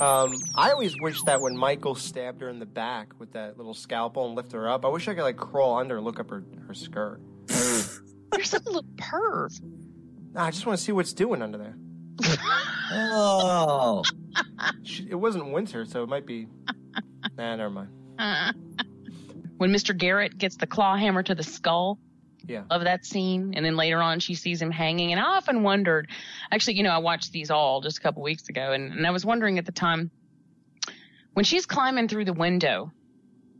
Um, I always wish that when Michael stabbed her in the back with that little scalpel and lift her up, I wish I could like crawl under and look up her, her skirt. You're such a little perv. Nah, I just want to see what's doing under there. Oh, She, it wasn't winter, so it might be. Nah, never mind. when Mr. Garrett gets the claw hammer to the skull. Yeah. Love that scene. And then later on, she sees him hanging. And I often wondered, actually, you know, I watched these all just a couple weeks ago, and, and I was wondering at the time when she's climbing through the window,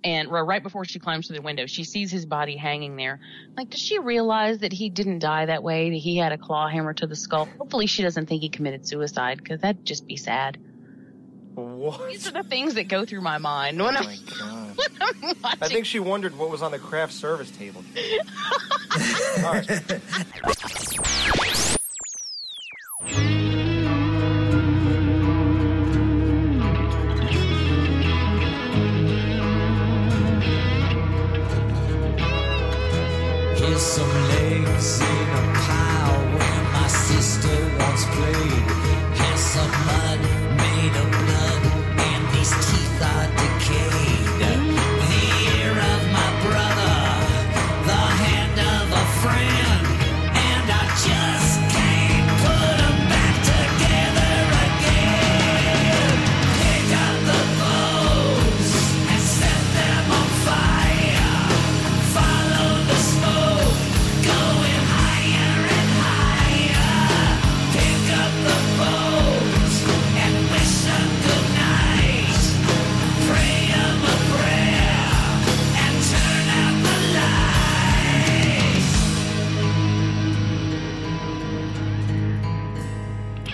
and right before she climbs through the window, she sees his body hanging there. Like, does she realize that he didn't die that way? That he had a claw hammer to the skull? Hopefully, she doesn't think he committed suicide because that'd just be sad. What? These are the things that go through my mind when Oh I'm, my god. when I'm watching. I think she wondered what was on the craft service table.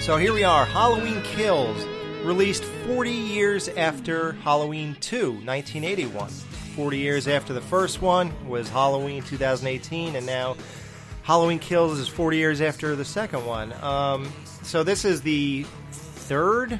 So here we are, Halloween Kills, released 40 years after Halloween 2, 1981. 40 years after the first one was Halloween 2018, and now Halloween Kills is 40 years after the second one. Um, so this is the third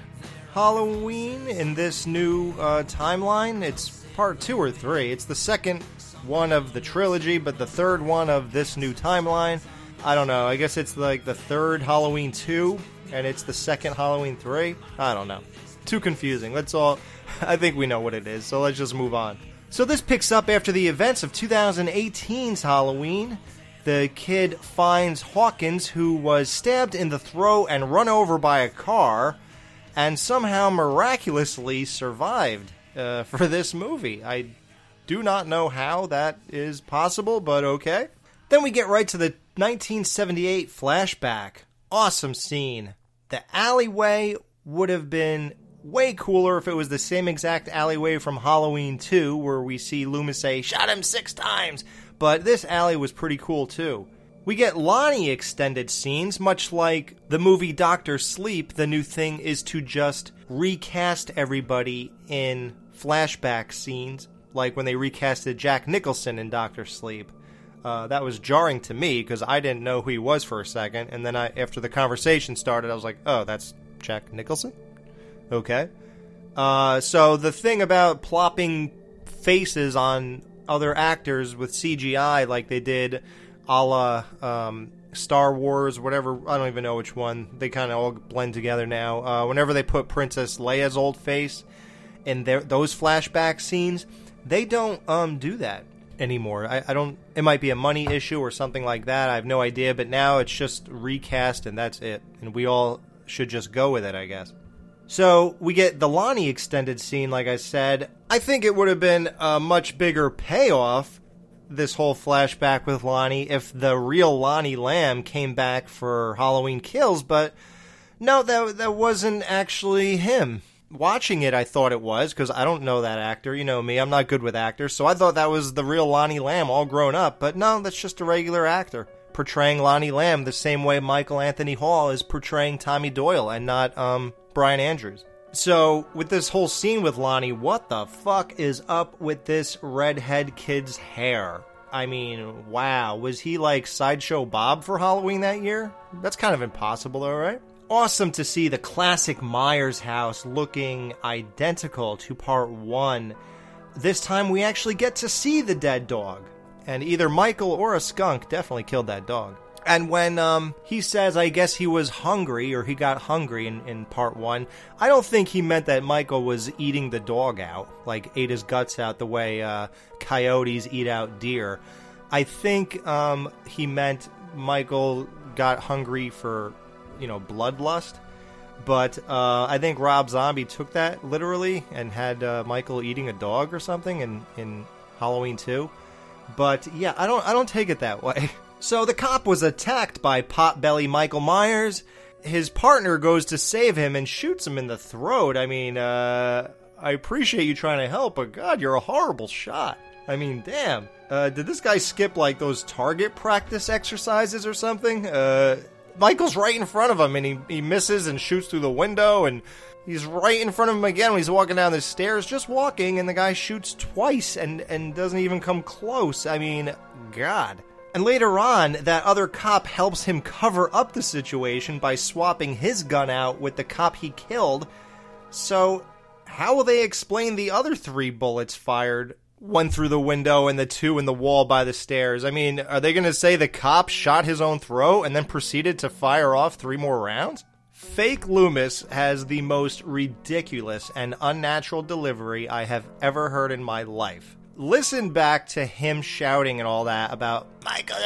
Halloween in this new uh, timeline. It's part two or three. It's the second one of the trilogy, but the third one of this new timeline. I don't know. I guess it's like the third Halloween 2, and it's the second Halloween 3. I don't know. Too confusing. Let's all. I think we know what it is, so let's just move on. So this picks up after the events of 2018's Halloween. The kid finds Hawkins, who was stabbed in the throat and run over by a car, and somehow miraculously survived uh, for this movie. I do not know how that is possible, but okay. Then we get right to the 1978 flashback. Awesome scene. The alleyway would have been way cooler if it was the same exact alleyway from Halloween 2, where we see Loomis say, Shot him six times! But this alley was pretty cool too. We get Lonnie extended scenes, much like the movie Doctor Sleep. The new thing is to just recast everybody in flashback scenes, like when they recasted Jack Nicholson in Doctor Sleep. Uh, that was jarring to me because I didn't know who he was for a second, and then I, after the conversation started, I was like, "Oh, that's Jack Nicholson." Okay. Uh, so the thing about plopping faces on other actors with CGI, like they did, a la um, Star Wars, whatever. I don't even know which one. They kind of all blend together now. Uh, whenever they put Princess Leia's old face in their, those flashback scenes, they don't um, do that anymore. I, I don't. It might be a money issue or something like that. I have no idea. But now it's just recast and that's it. And we all should just go with it, I guess. So we get the Lonnie extended scene, like I said. I think it would have been a much bigger payoff, this whole flashback with Lonnie, if the real Lonnie Lamb came back for Halloween Kills, but no, that, that wasn't actually him. Watching it, I thought it was, because I don't know that actor. You know me, I'm not good with actors, so I thought that was the real Lonnie Lamb all grown up, but no, that's just a regular actor. Portraying Lonnie Lamb the same way Michael Anthony Hall is portraying Tommy Doyle and not, um, Brian Andrews. So, with this whole scene with Lonnie, what the fuck is up with this redhead kid's hair? I mean, wow, was he like Sideshow Bob for Halloween that year? That's kind of impossible, though, right? Awesome to see the classic Myers house looking identical to part one. This time we actually get to see the dead dog. And either Michael or a skunk definitely killed that dog. And when um, he says, I guess he was hungry or he got hungry in, in part one, I don't think he meant that Michael was eating the dog out, like ate his guts out the way uh, coyotes eat out deer. I think um, he meant Michael got hungry for, you know, bloodlust. But uh, I think Rob Zombie took that literally and had uh, Michael eating a dog or something in, in Halloween 2. But yeah, I don't I don't take it that way. So the cop was attacked by potbelly Michael Myers. His partner goes to save him and shoots him in the throat. I mean, uh, I appreciate you trying to help, but God, you're a horrible shot. I mean, damn. Uh, did this guy skip like those target practice exercises or something? Uh, Michael's right in front of him and he, he misses and shoots through the window and he's right in front of him again when he's walking down the stairs, just walking, and the guy shoots twice and, and doesn't even come close. I mean, God. And later on, that other cop helps him cover up the situation by swapping his gun out with the cop he killed. So, how will they explain the other three bullets fired? One through the window and the two in the wall by the stairs. I mean, are they going to say the cop shot his own throat and then proceeded to fire off three more rounds? Fake Loomis has the most ridiculous and unnatural delivery I have ever heard in my life listen back to him shouting and all that about Michael,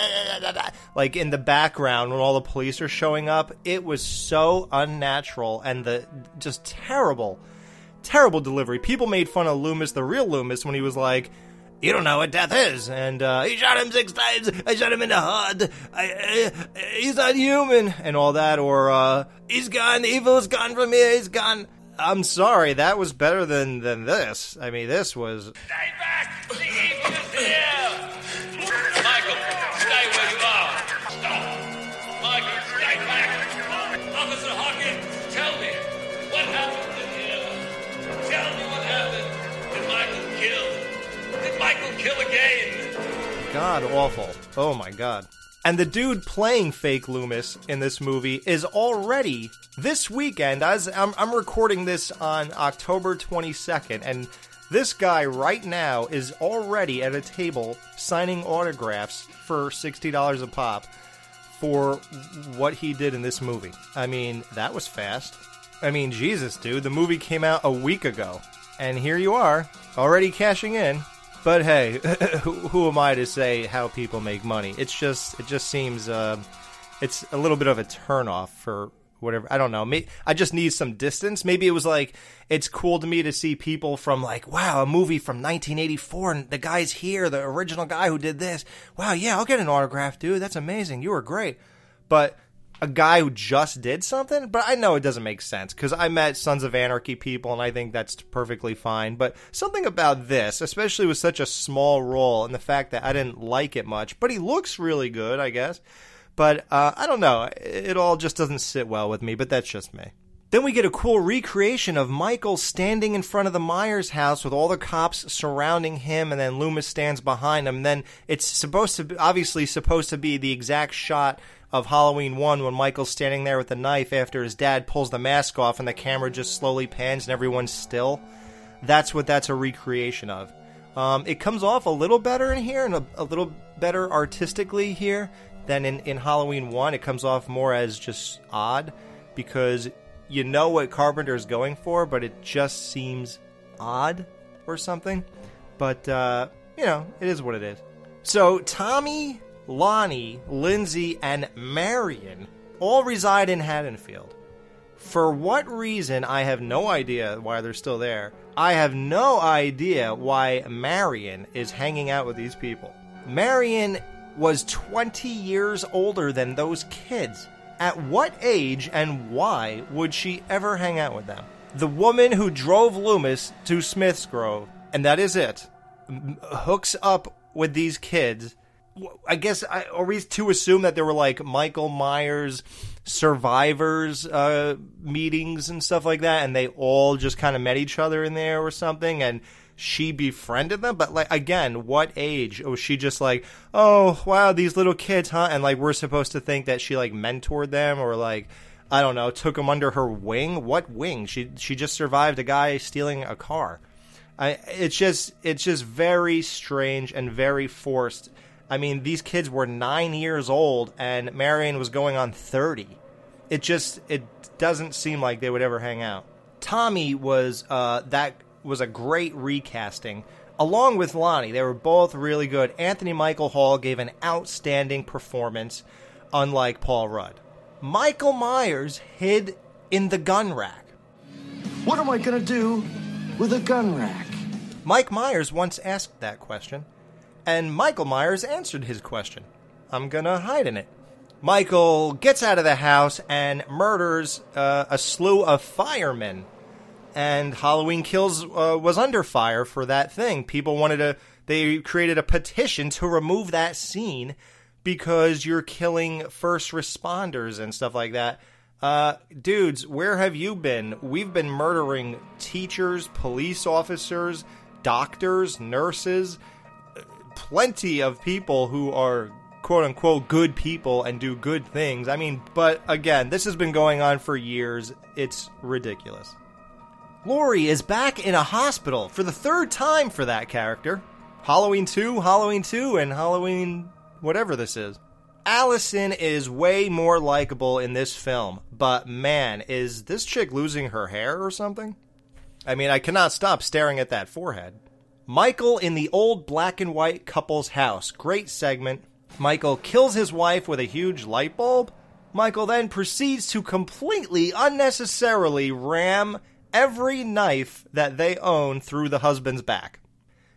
like in the background when all the police are showing up. It was so unnatural and the just terrible, terrible delivery. People made fun of Loomis, the real Loomis, when he was like, "You don't know what death is," and uh, he shot him six times. I shot him in the heart. I, uh, he's not human, and all that. Or uh, he's gone. The evil is gone from here. He's gone. I'm sorry, that was better than than this. I mean, this was. Stay back! God awful. Oh my god. And the dude playing fake Loomis in this movie is already this weekend. As I'm, I'm recording this on October 22nd, and this guy right now is already at a table signing autographs for $60 a pop for what he did in this movie. I mean, that was fast. I mean, Jesus, dude, the movie came out a week ago, and here you are, already cashing in. But hey, who, am I to say how people make money? It's just, it just seems, uh, it's a little bit of a turnoff for whatever. I don't know. Maybe, I just need some distance. Maybe it was like it's cool to me to see people from like, wow, a movie from 1984, and the guy's here, the original guy who did this. Wow, yeah, I'll get an autograph, dude. That's amazing. You were great. But a guy who just did something, but I know it doesn't make sense because I met Sons of Anarchy people and I think that's perfectly fine. But something about this, especially with such a small role and the fact that I didn't like it much, but he looks really good, I guess. But uh, I don't know. It all just doesn't sit well with me, but that's just me. Then we get a cool recreation of Michael standing in front of the Myers house with all the cops surrounding him, and then Loomis stands behind him. Then it's supposed to be, obviously supposed to be the exact shot of Halloween 1 when Michael's standing there with the knife after his dad pulls the mask off and the camera just slowly pans and everyone's still. That's what that's a recreation of. Um, it comes off a little better in here and a, a little better artistically here than in, in Halloween 1. It comes off more as just odd because you know what Carpenter is going for, but it just seems odd or something. But, uh, you know, it is what it is. So, Tommy Lonnie, Lindsay, and Marion all reside in Haddonfield. For what reason, I have no idea why they're still there. I have no idea why Marion is hanging out with these people. Marion was 20 years older than those kids. At what age and why would she ever hang out with them? The woman who drove Loomis to Smith's Grove, and that is it, hooks up with these kids I guess I, are we to assume that there were like Michael Myers survivors uh, meetings and stuff like that, and they all just kind of met each other in there or something, and she befriended them. But like again, what age was she just like, oh wow, these little kids, huh? And like we're supposed to think that she like mentored them or like. I don't know, took them under her wing. What wing? She she just survived a guy stealing a car. I, it's just it's just very strange and very forced I mean, these kids were nine years old, and Marion was going on 30. It just it doesn't seem like they would ever hang out. Tommy was uh, that was a great recasting, along with Lonnie. They were both really good. Anthony Michael Hall gave an outstanding performance, unlike Paul Rudd. Michael Myers hid in the gun rack. What am I gonna do with a gun rack? Mike Myers once asked that question, and Michael Myers answered his question. I'm gonna hide in it. Michael gets out of the house and murders uh, a slew of firemen. And Halloween Kills uh, was under fire for that thing. People wanted to, they created a petition to remove that scene because you're killing first responders and stuff like that. Uh, dudes, where have you been? We've been murdering teachers, police officers, doctors, nurses, plenty of people who are quote unquote good people and do good things. I mean, but again, this has been going on for years. It's ridiculous. Laurie is back in a hospital for the third time for that character. Halloween 2, Halloween 2, and Halloween whatever this is. Allison is way more likable in this film, but man, is this chick losing her hair or something? I mean, I cannot stop staring at that forehead. Michael in the old black and white couple's house. Great segment. Michael kills his wife with a huge light bulb. Michael then proceeds to completely unnecessarily ram every knife that they own through the husband's back.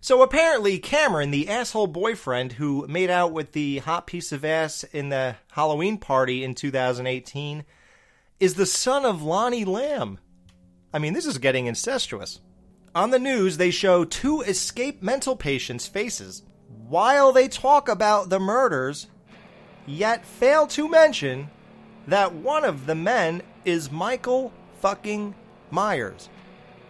So apparently, Cameron, the asshole boyfriend who made out with the hot piece of ass in the Halloween party in 2018, is the son of Lonnie Lamb. I mean, this is getting incestuous. On the news, they show two escaped mental patients' faces while they talk about the murders, yet fail to mention that one of the men is Michael fucking Myers.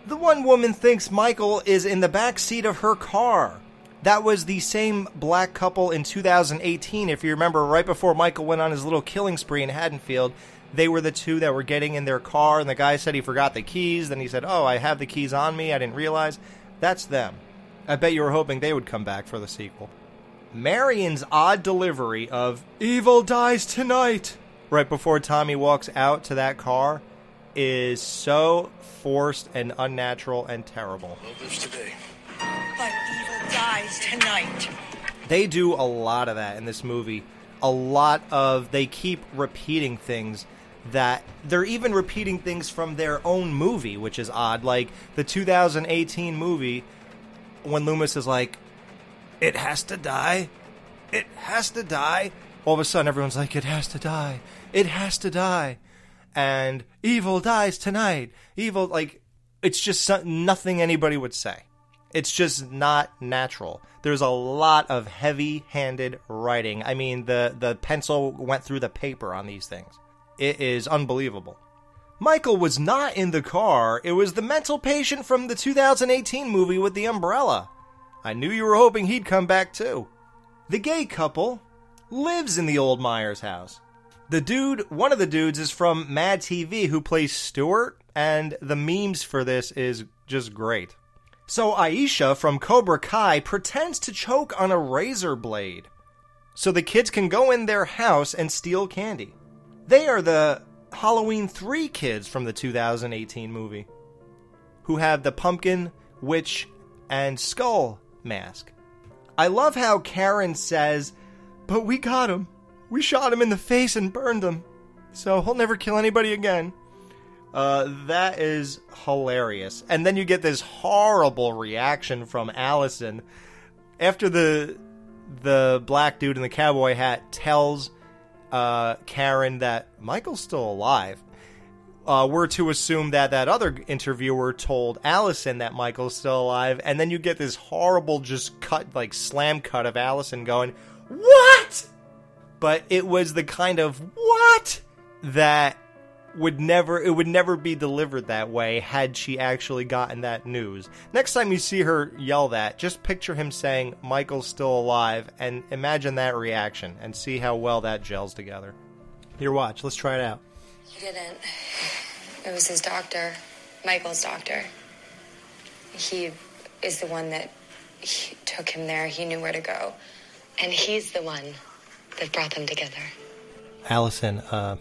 The one woman thinks Michael is in the back seat of her car. That was the same black couple in 2018. If you remember, right before Michael went on his little killing spree in Haddonfield, they were the two that were getting in their car, and the guy said he forgot the keys. Then he said, Oh, I have the keys on me. I didn't realize. That's them. I bet you were hoping they would come back for the sequel. Marion's odd delivery of Evil dies tonight right before Tommy walks out to that car is so forced and unnatural and terrible. Lives today. But evil dies tonight. They do a lot of that in this movie. A lot of they keep repeating things that they're even repeating things from their own movie, which is odd. Like the 2018 movie when Loomis is like, "It has to die. It has to die." All of a sudden everyone's like, "It has to die. It has to die." And evil dies tonight. Evil like it's just nothing anybody would say. It's just not natural. There's a lot of heavy-handed writing. I mean, the the pencil went through the paper on these things. It is unbelievable. Michael was not in the car. It was the mental patient from the 2018 movie with the umbrella. I knew you were hoping he'd come back too. The gay couple lives in the old Myers house. The dude, one of the dudes, is from Mad TV who plays Stuart, and the memes for this is just great. So Aisha from Cobra Kai pretends to choke on a razor blade so the kids can go in their house and steal candy. They are the Halloween 3 kids from the 2018 movie who have the pumpkin, witch, and skull mask. I love how Karen says, But we got him. We shot him in the face and burned him. So he'll never kill anybody again. Uh, that is hilarious. And then you get this horrible reaction from Allison after the the black dude in the cowboy hat tells uh, Karen that Michael's still alive. Uh, we're to assume that that other interviewer told Allison that Michael's still alive, and then you get this horrible, just cut, like slam cut of Allison going, What? But it was the kind of what that would never it would never be delivered that way had she actually gotten that news. Next time you see her yell that, just picture him saying Michael's still alive and imagine that reaction and see how well that gels together. Here watch, let's try it out. He didn't. It was his doctor, Michael's doctor. He is the one that he took him there. He knew where to go. And he's the one that brought them together. Allison, uh,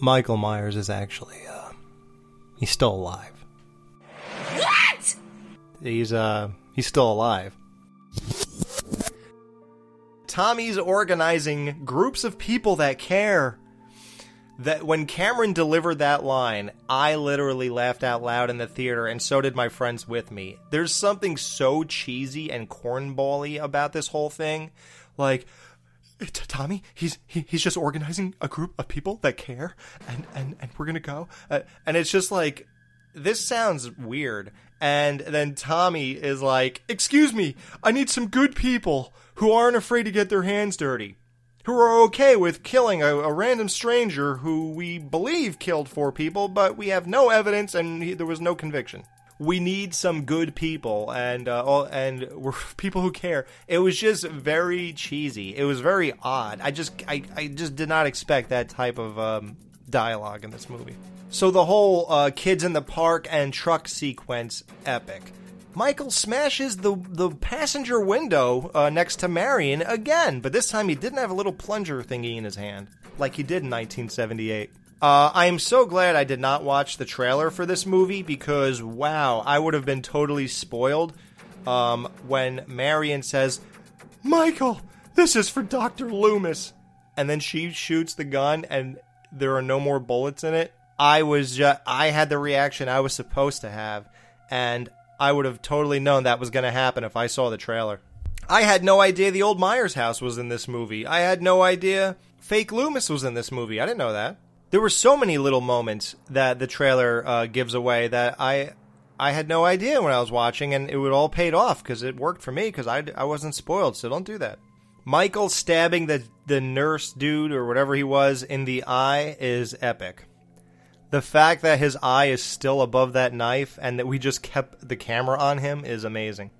Michael Myers is actually, uh, he's still alive. What? He's, uh, he's still alive. Tommy's organizing groups of people that care. That when Cameron delivered that line, I literally laughed out loud in the theater, and so did my friends with me. There's something so cheesy and cornbally about this whole thing. Like, "T- Tommy, he's he, he's just organizing a group of people that care, and and and we're gonna go. Uh, and it's just like this sounds weird. And then Tommy is like, "Excuse me, I need some good people who aren't afraid to get their hands dirty." Who are okay with killing a, a random stranger who we believe killed four people, but we have no evidence and he, there was no conviction. We need some good people and uh, all, and we're people who care. It was just very cheesy. It was very odd. I just I, I just did not expect that type of um, dialogue in this movie. So the whole uh, kids in the park and truck sequence epic. Michael smashes the the passenger window uh, next to Marion again, but this time he didn't have a little plunger thingy in his hand like he did in 1978. Uh, I am so glad I did not watch the trailer for this movie because wow, I would have been totally spoiled um, when Marion says, "Michael, this is for Doctor Loomis," and then she shoots the gun and there are no more bullets in it. I was just I had the reaction I was supposed to have, and I would have totally known that was going to happen if I saw the trailer. I had no idea the old Myers house was in this movie. I had no idea fake Loomis was in this movie. I didn't know that. There were so many little moments that the trailer uh, gives away that I I had no idea when I was watching, and it would all paid off because it worked for me because I, I wasn't spoiled. So don't do that. Michael stabbing the the nurse dude or whatever he was in the eye is epic the fact that his eye is still above that knife and that we just kept the camera on him is amazing.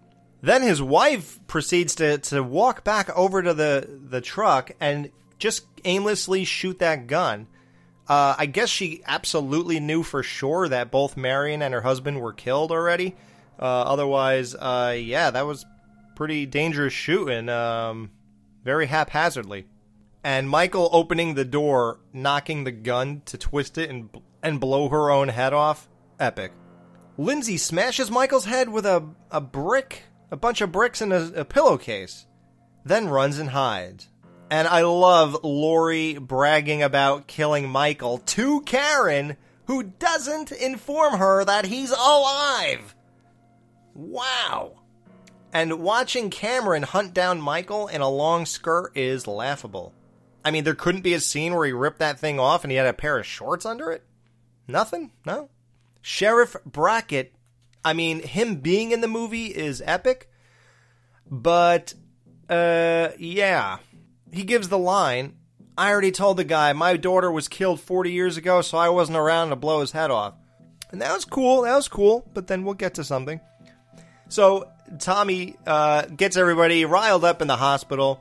Then his wife proceeds to, to walk back over to the, the truck and just aimlessly shoot that gun. Uh, I guess she absolutely knew for sure that both Marion and her husband were killed already. Uh, otherwise, uh, yeah, that was pretty dangerous shooting, um, very haphazardly. And Michael opening the door, knocking the gun to twist it and and blow her own head off. Epic. Lindsay smashes Michael's head with a, a brick, a bunch of bricks in a, a pillowcase, then runs and hides. And I love Laurie bragging about killing Michael to Karen, who doesn't inform her that he's alive. Wow. And watching Cameron hunt down Michael in a long skirt is laughable. I mean, there couldn't be a scene where he ripped that thing off and he had a pair of shorts under it? Nothing? No? Sheriff Brackett, I mean, him being in the movie is epic, but, uh, yeah. He gives the line I already told the guy my daughter was killed 40 years ago, so I wasn't around to blow his head off. And that was cool, that was cool, but then we'll get to something. So, Tommy uh, gets everybody riled up in the hospital,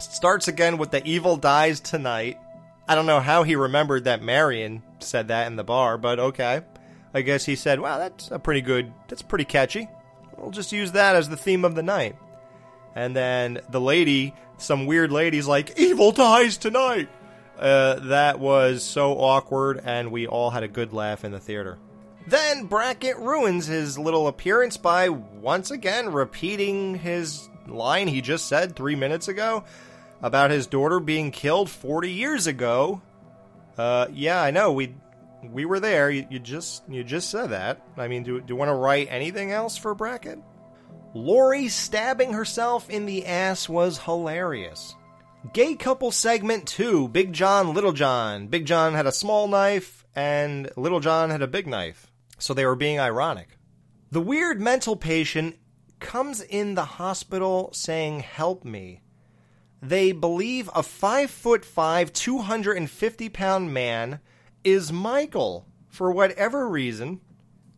starts again with the evil dies tonight. I don't know how he remembered that Marion said that in the bar, but okay. I guess he said, wow, that's a pretty good, that's pretty catchy. We'll just use that as the theme of the night. And then the lady, some weird lady's like, evil dies tonight. Uh, that was so awkward, and we all had a good laugh in the theater. Then Brackett ruins his little appearance by once again repeating his line he just said three minutes ago about his daughter being killed 40 years ago. Uh, yeah, I know. We we were there. You, you just you just said that. I mean, do, do you want to write anything else for Brackett? Laurie stabbing herself in the ass was hilarious. Gay couple segment 2 Big John, Little John. Big John had a small knife, and Little John had a big knife. So they were being ironic. The weird mental patient comes in the hospital saying, Help me. They believe a 5 foot 5, 250 pound man is Michael for whatever reason.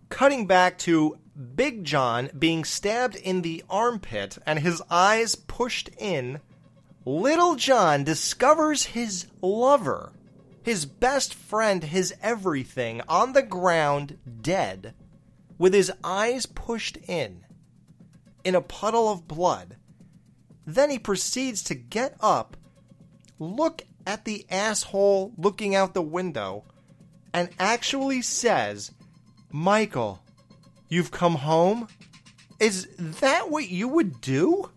Cutting back to Big John being stabbed in the armpit and his eyes pushed in, Little John discovers his lover, his best friend, his everything, on the ground, dead, with his eyes pushed in, in a puddle of blood. Then he proceeds to get up, look at the asshole looking out the window, and actually says, Michael, you've come home? Is that what you would do?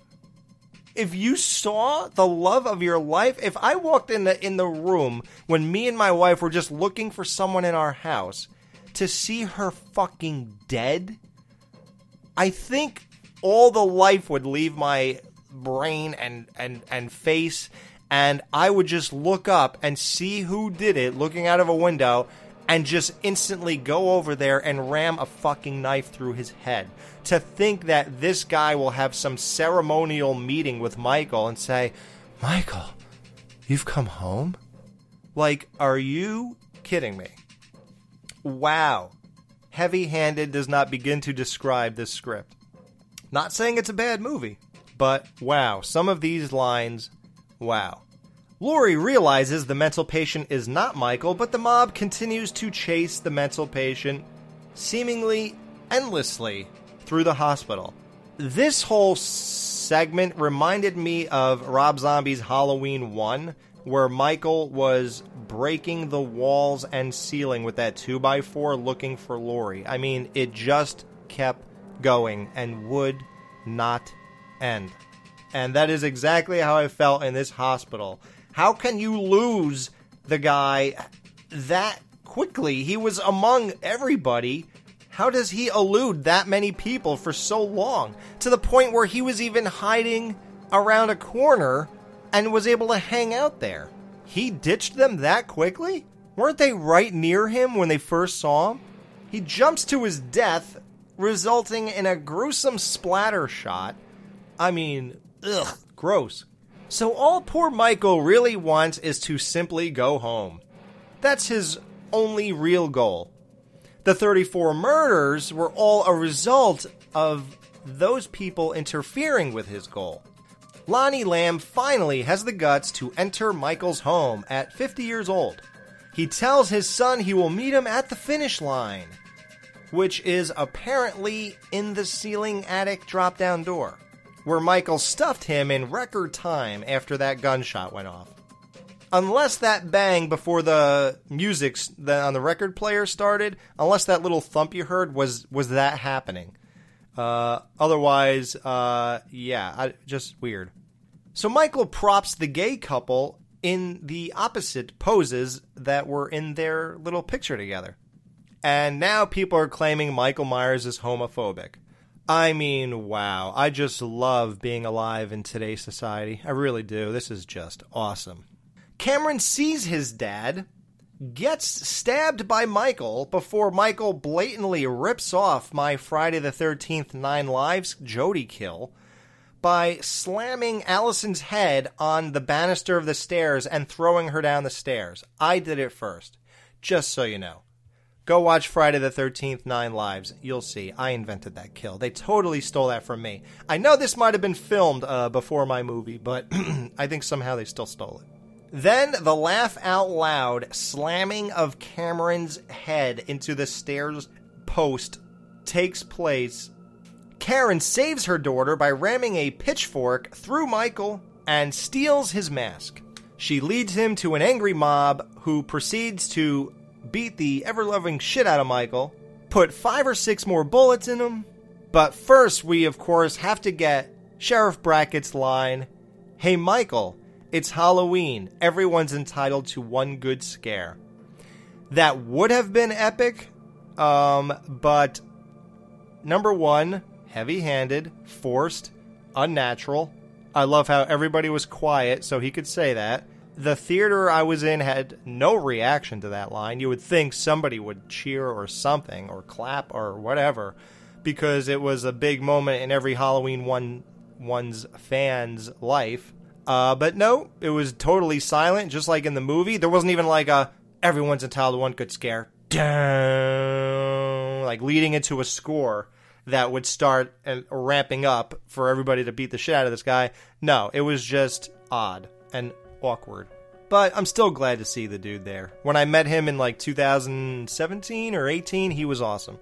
If you saw the love of your life, if I walked in the in the room when me and my wife were just looking for someone in our house to see her fucking dead, I think all the life would leave my brain and and and face and I would just look up and see who did it looking out of a window and just instantly go over there and ram a fucking knife through his head. To think that this guy will have some ceremonial meeting with Michael and say, Michael, you've come home? Like, are you kidding me? Wow. Heavy handed does not begin to describe this script. Not saying it's a bad movie, but wow, some of these lines, wow. Laurie realizes the mental patient is not Michael, but the mob continues to chase the mental patient seemingly endlessly through the hospital. This whole segment reminded me of Rob Zombie's Halloween 1, where Michael was breaking the walls and ceiling with that 2x4 looking for Laurie. I mean, it just kept going and would not end. And that is exactly how I felt in this hospital. How can you lose the guy that quickly? He was among everybody. How does he elude that many people for so long? To the point where he was even hiding around a corner and was able to hang out there. He ditched them that quickly? Weren't they right near him when they first saw him? He jumps to his death, resulting in a gruesome splatter shot. I mean, ugh, gross. So all poor Michael really wants is to simply go home. That's his only real goal. The 34 murders were all a result of those people interfering with his goal. Lonnie Lamb finally has the guts to enter Michael's home at 50 years old. He tells his son he will meet him at the finish line, which is apparently in the ceiling attic drop down door where Michael stuffed him in record time after that gunshot went off. Unless that bang before the music on the record player started, unless that little thump you heard was was that happening. Uh, otherwise, uh, yeah, I, just weird. So Michael props the gay couple in the opposite poses that were in their little picture together. And now people are claiming Michael Myers is homophobic. I mean, wow. I just love being alive in today's society. I really do. This is just awesome. Cameron sees his dad, gets stabbed by Michael before Michael blatantly rips off my Friday the 13th Nine Lives Jody kill by slamming Allison's head on the banister of the stairs and throwing her down the stairs. I did it first, just so you know. Go watch Friday the 13th, Nine Lives. You'll see. I invented that kill. They totally stole that from me. I know this might have been filmed uh, before my movie, but I think somehow they still stole it. Then the laugh out loud slamming of Cameron's head into the stairs post takes place. Karen saves her daughter by ramming a pitchfork through Michael and steals his mask. She leads him to an angry mob who proceeds to beat the ever loving shit out of Michael, put five or six more bullets in him. But first, we of course have to get Sheriff Brackett's line Hey Michael, it's Halloween. Everyone's entitled to one good scare. That would have been epic, um, but number one, heavy handed, forced, unnatural. I love how everybody was quiet so he could say that the theater I was in had no reaction to that line. You would think somebody would cheer or something or clap or whatever because it was a big moment in every Halloween one one's fans' life. Uh, but no, it was totally silent, just like in the movie. There wasn't even like a everyone's entitled to one good scare, down, like leading into a score that would start and ramping up for everybody to beat the shit out of this guy. No, it was just odd and awkward. But I'm still glad to see the dude there. When I met him in like 2017 or 18, he was awesome.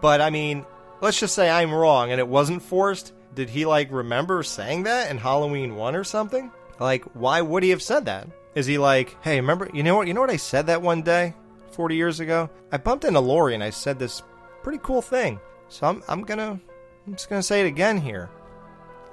But I mean, let's just say I'm wrong and it wasn't forced. did he like remember saying that in Halloween 1 or something? Like, why would he have said that? Is he like, hey, remember, you know what, you know what I said that one day 40 years ago? I bumped into Laurie and I said this pretty cool thing. So I'm, I'm gonna, I'm just gonna say it again here.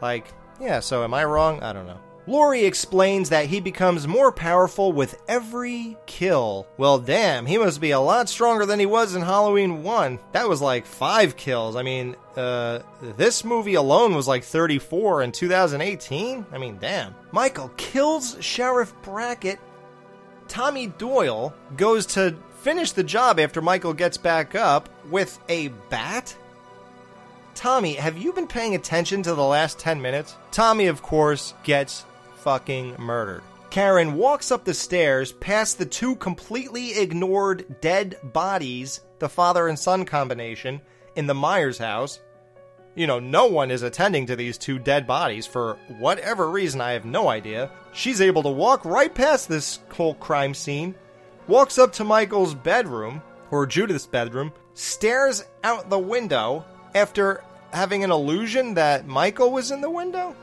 Like, yeah, so am I wrong? I don't know. Laurie explains that he becomes more powerful with every kill. Well, damn, he must be a lot stronger than he was in Halloween 1. That was like five kills. I mean, uh, this movie alone was like 34 in 2018. I mean, damn. Michael kills Sheriff Brackett. Tommy Doyle goes to finish the job after Michael gets back up with a bat. Tommy, have you been paying attention to the last 10 minutes? Tommy, of course, gets fucking murdered. Karen walks up the stairs past the two completely ignored dead bodies, the father and son combination, in the Myers house. You know, no one is attending to these two dead bodies for whatever reason, I have no idea. She's able to walk right past this whole crime scene, walks up to Michael's bedroom, or Judith's bedroom, stares out the window after having an illusion that Michael was in the window,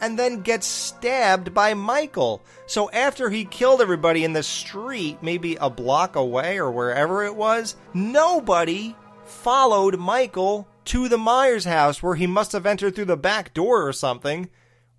and then gets stabbed by Michael. So after he killed everybody in the street, maybe a block away or wherever it was, nobody followed Michael to the Myers house where he must have entered through the back door or something.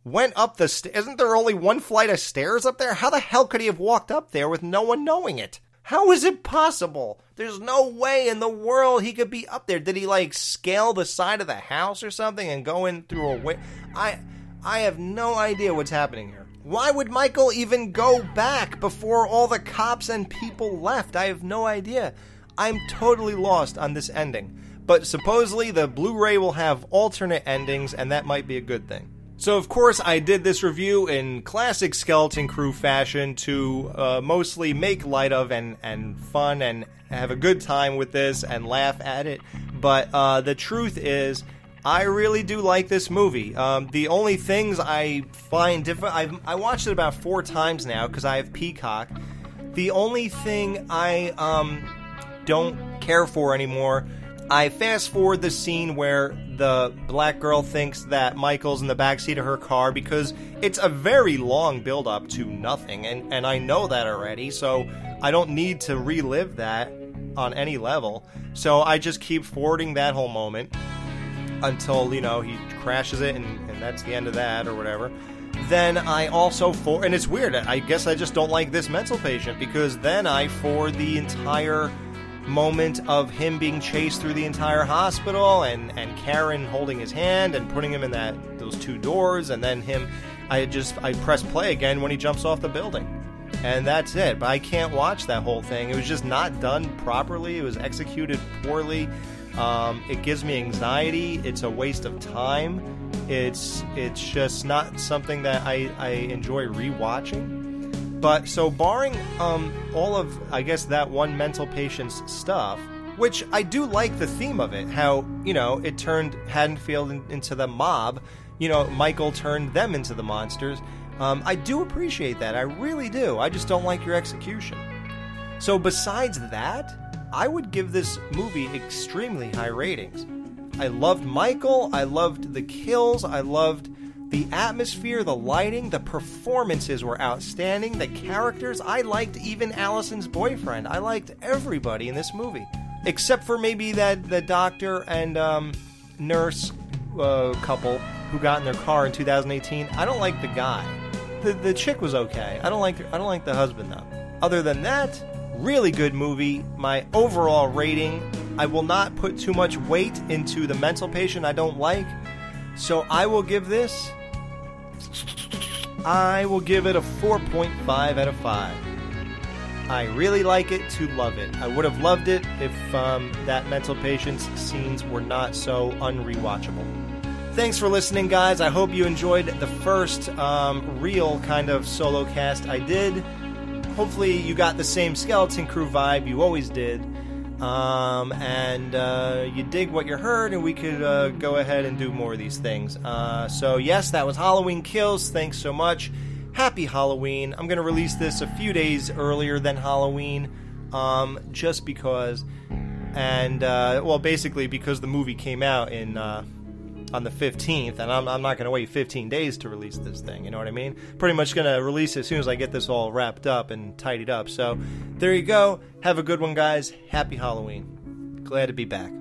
Went up the st- isn't there only one flight of stairs up there? How the hell could he have walked up there with no one knowing it? How is it possible? There's no way in the world he could be up there. Did he like scale the side of the house or something and go in through a? I I have no idea what's happening here. Why would Michael even go back before all the cops and people left? I have no idea. I'm totally lost on this ending. But supposedly the Blu-ray will have alternate endings and that might be a good thing. So, of course, I did this review in classic Skeleton Crew fashion to uh, mostly make light of and, and fun and have a good time with this and laugh at it. But uh, the truth is, I really do like this movie. Um, the only things I find different, I've, I watched it about four times now because I have Peacock. The only thing I um, don't care for anymore I fast forward the scene where the black girl thinks that Michael's in the backseat of her car because it's a very long build up to nothing, and, and I know that already, so I don't need to relive that on any level. So I just keep forwarding that whole moment until, you know, he crashes it and, and that's the end of that or whatever. Then I also for and it's weird, I guess I just don't like this mental patient because then I for the entire moment of him being chased through the entire hospital and, and Karen holding his hand and putting him in that those two doors and then him I just I press play again when he jumps off the building. And that's it. But I can't watch that whole thing. It was just not done properly. It was executed poorly. Um, it gives me anxiety. It's a waste of time. It's it's just not something that I, I enjoy rewatching. But so, barring um, all of, I guess, that one mental patient's stuff, which I do like the theme of it, how, you know, it turned Haddonfield in, into the mob, you know, Michael turned them into the monsters. Um, I do appreciate that. I really do. I just don't like your execution. So, besides that, I would give this movie extremely high ratings. I loved Michael. I loved the kills. I loved the atmosphere, the lighting, the performances were outstanding. The characters, I liked even Allison's boyfriend. I liked everybody in this movie, except for maybe that the doctor and um, nurse uh, couple who got in their car in 2018. I don't like the guy. The, the chick was okay. I don't like I don't like the husband though. Other than that, really good movie. My overall rating, I will not put too much weight into the mental patient I don't like. So I will give this I will give it a 4.5 out of 5. I really like it to love it. I would have loved it if um, that mental patient's scenes were not so unrewatchable. Thanks for listening, guys. I hope you enjoyed the first um, real kind of solo cast I did. Hopefully, you got the same Skeleton Crew vibe you always did. Um, and uh, you dig what you heard, and we could uh, go ahead and do more of these things. Uh, so, yes, that was Halloween Kills. Thanks so much. Happy Halloween. I'm going to release this a few days earlier than Halloween, um, just because. And, uh, well, basically, because the movie came out in uh, on the 15th, and I'm, I'm not going to wait 15 days to release this thing. You know what I mean? Pretty much going to release as soon as I get this all wrapped up and tidied up. So there you go. Have a good one, guys. Happy Halloween. Glad to be back.